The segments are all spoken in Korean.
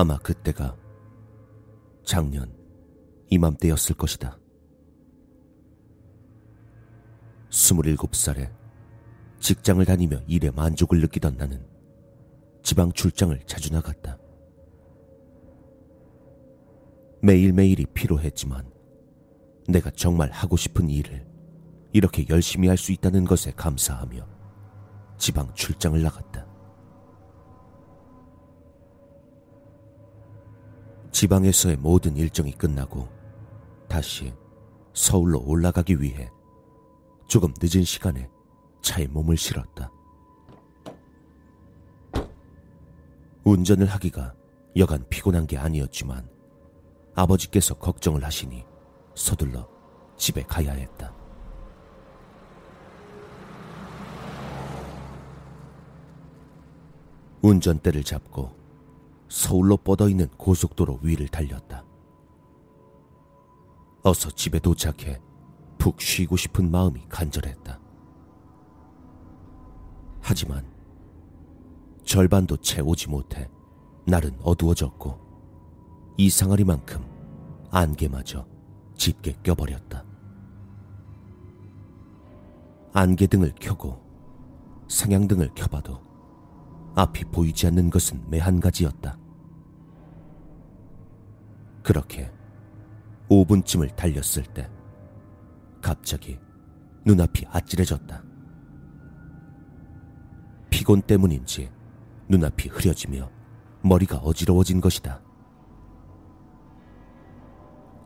아마 그때가 작년 이맘때였을 것이다. 27살에 직장을 다니며 일에 만족을 느끼던 나는 지방 출장을 자주 나갔다. 매일매일이 피로했지만 내가 정말 하고 싶은 일을 이렇게 열심히 할 수 있다는 것에 감사하며 지방 출장을 나갔다. 지방에서의 모든 일정이 끝나고 다시 서울로 올라가기 위해 조금 늦은 시간에 차에 몸을 실었다. 운전을 하기가 여간 피곤한 게 아니었지만 아버지께서 걱정을 하시니 서둘러 집에 가야 했다. 운전대를 잡고 서울로 뻗어 있는 고속도로 위를 달렸다. 어서 집에 도착해 푹 쉬고 싶은 마음이 간절했다. 하지만 절반도 채우지 못해 날은 어두워졌고 이상하리만큼 안개마저 짙게 껴버렸다. 안개등을 켜고 상향등을 켜봐도 앞이 보이지 않는 것은 매한 가지였다. 그렇게 5분쯤을 달렸을 때 갑자기 눈앞이 아찔해졌다. 피곤 때문인지 눈앞이 흐려지며 머리가 어지러워진 것이다.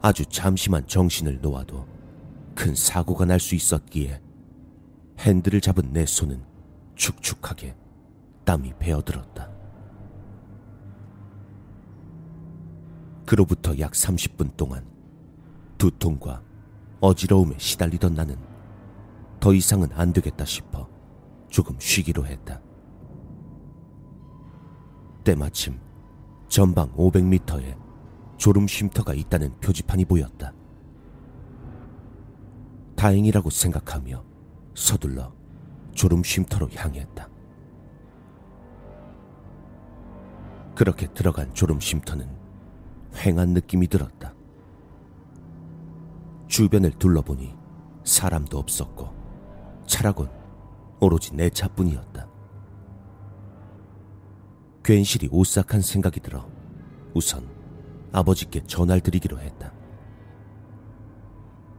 아주 잠시만 정신을 놓아도 큰 사고가 날 수 있었기에 핸들을 잡은 내 손은 축축하게 땀이 배어들었다. 그로부터 약 30분 동안 두통과 어지러움에 시달리던 나는 더 이상은 안 되겠다 싶어 조금 쉬기로 했다. 때마침 전방 500m에 졸음 쉼터가 있다는 표지판이 보였다. 다행이라고 생각하며 서둘러 졸음 쉼터로 향했다. 그렇게 들어간 졸음 쉼터는 휑한 느낌이 들었다. 주변을 둘러보니 사람도 없었고 차라곤 오로지 내 차뿐이었다. 괜시리 오싹한 생각이 들어 우선 아버지께 전화를 드리기로 했다.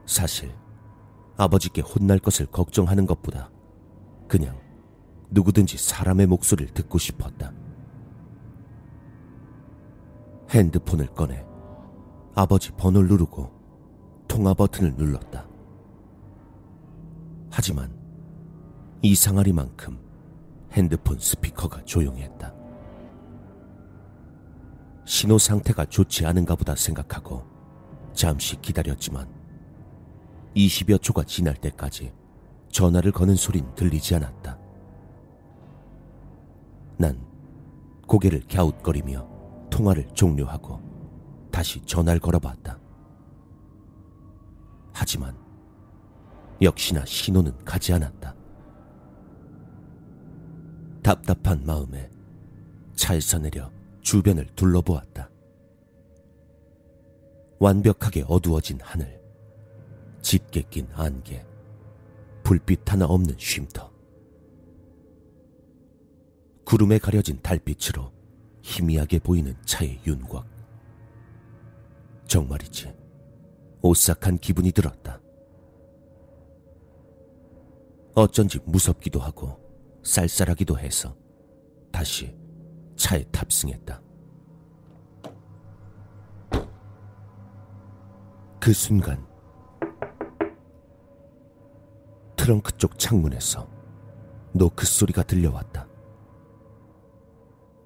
사실 아버지께 혼날 것을 걱정하는 것보다 그냥 누구든지 사람의 목소리를 듣고 싶었다. 핸드폰을 꺼내 아버지 번호를 누르고 통화 버튼을 눌렀다. 하지만 이상하리만큼 핸드폰 스피커가 조용했다. 신호 상태가 좋지 않은가 보다 생각하고 잠시 기다렸지만 20여 초가 지날 때까지 전화를 거는 소린 들리지 않았다. 난 고개를 갸웃거리며 통화를 종료하고 다시 전화를 걸어봤다. 하지만 역시나 신호는 가지 않았다. 답답한 마음에 차에서 내려 주변을 둘러보았다. 완벽하게 어두워진 하늘, 짙게 낀 안개, 불빛 하나 없는 쉼터. 구름에 가려진 달빛으로 희미하게 보이는 차의 윤곽. 정말이지. 오싹한 기분이 들었다. 어쩐지 무섭기도 하고 쌀쌀하기도 해서 다시 차에 탑승했다. 그 순간 트렁크 쪽 창문에서 노크 소리가 들려왔다.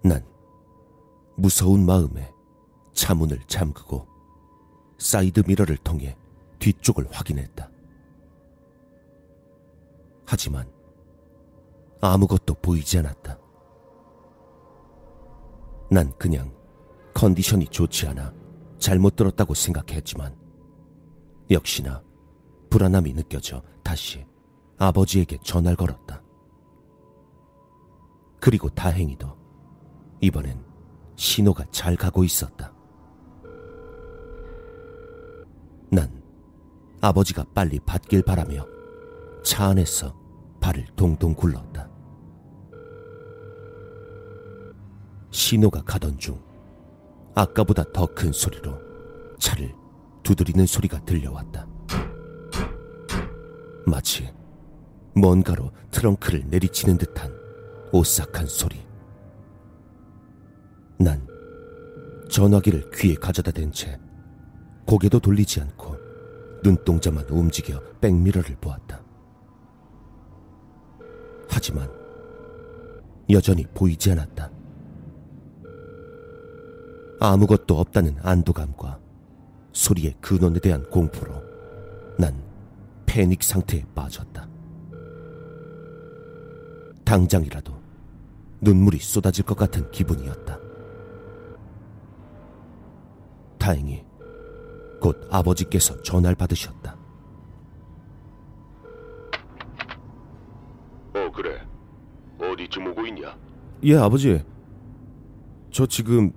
난 무서운 마음에 차문을 잠그고 사이드 미러를 통해 뒤쪽을 확인했다. 하지만 아무것도 보이지 않았다. 난 그냥 컨디션이 좋지 않아 잘못 들었다고 생각했지만 역시나 불안함이 느껴져 다시 아버지에게 전화를 걸었다. 그리고 다행히도 이번엔 신호가 잘 가고 있었다. 난 아버지가 빨리 받길 바라며 차 안에서 발을 동동 굴렀다. 신호가 가던 중 아까보다 더 큰 소리로 차를 두드리는 소리가 들려왔다. 마치 뭔가로 트렁크를 내리치는 듯한 오싹한 소리. 전화기를 귀에 가져다 댄 채 고개도 돌리지 않고 눈동자만 움직여 백미러를 보았다. 하지만 여전히 보이지 않았다. 아무것도 없다는 안도감과 소리의 근원에 대한 공포로 난 패닉 상태에 빠졌다. 당장이라도 눈물이 쏟아질 것 같은 기분이었다. 다행히 곧 아버지께서 전화를 받으셨다. 어 그래 어디쯤 오고 있냐 예, 아버지. 저 지금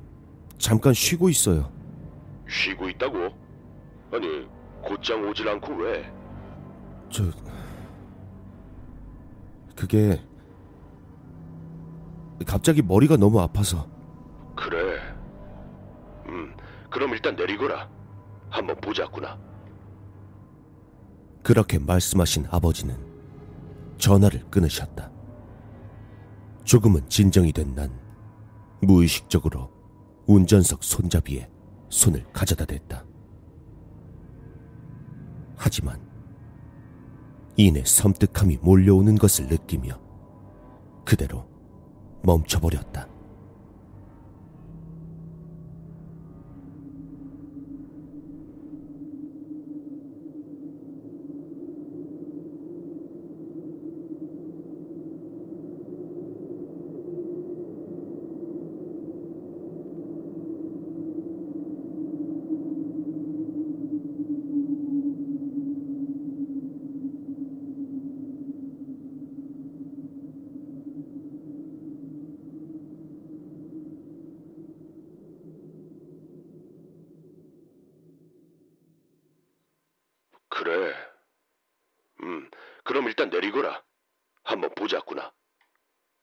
잠깐 쉬고 있어요. 쉬고 있다고 아니 곧장 오질 않고 왜 저 그게 갑자기 머리가 너무 아파서 그럼 일단 내리거라 한번 보자꾸나 그렇게 말씀하신 아버지는 전화를 끊으셨다. 조금은 진정이 된 난 무의식적으로 운전석 손잡이에 손을 가져다 댔다. 하지만 이내 섬뜩함이 몰려오는 것을 느끼며 그대로 멈춰버렸다. 그래. 음 그럼 일단 내리거라. 한번 보자꾸나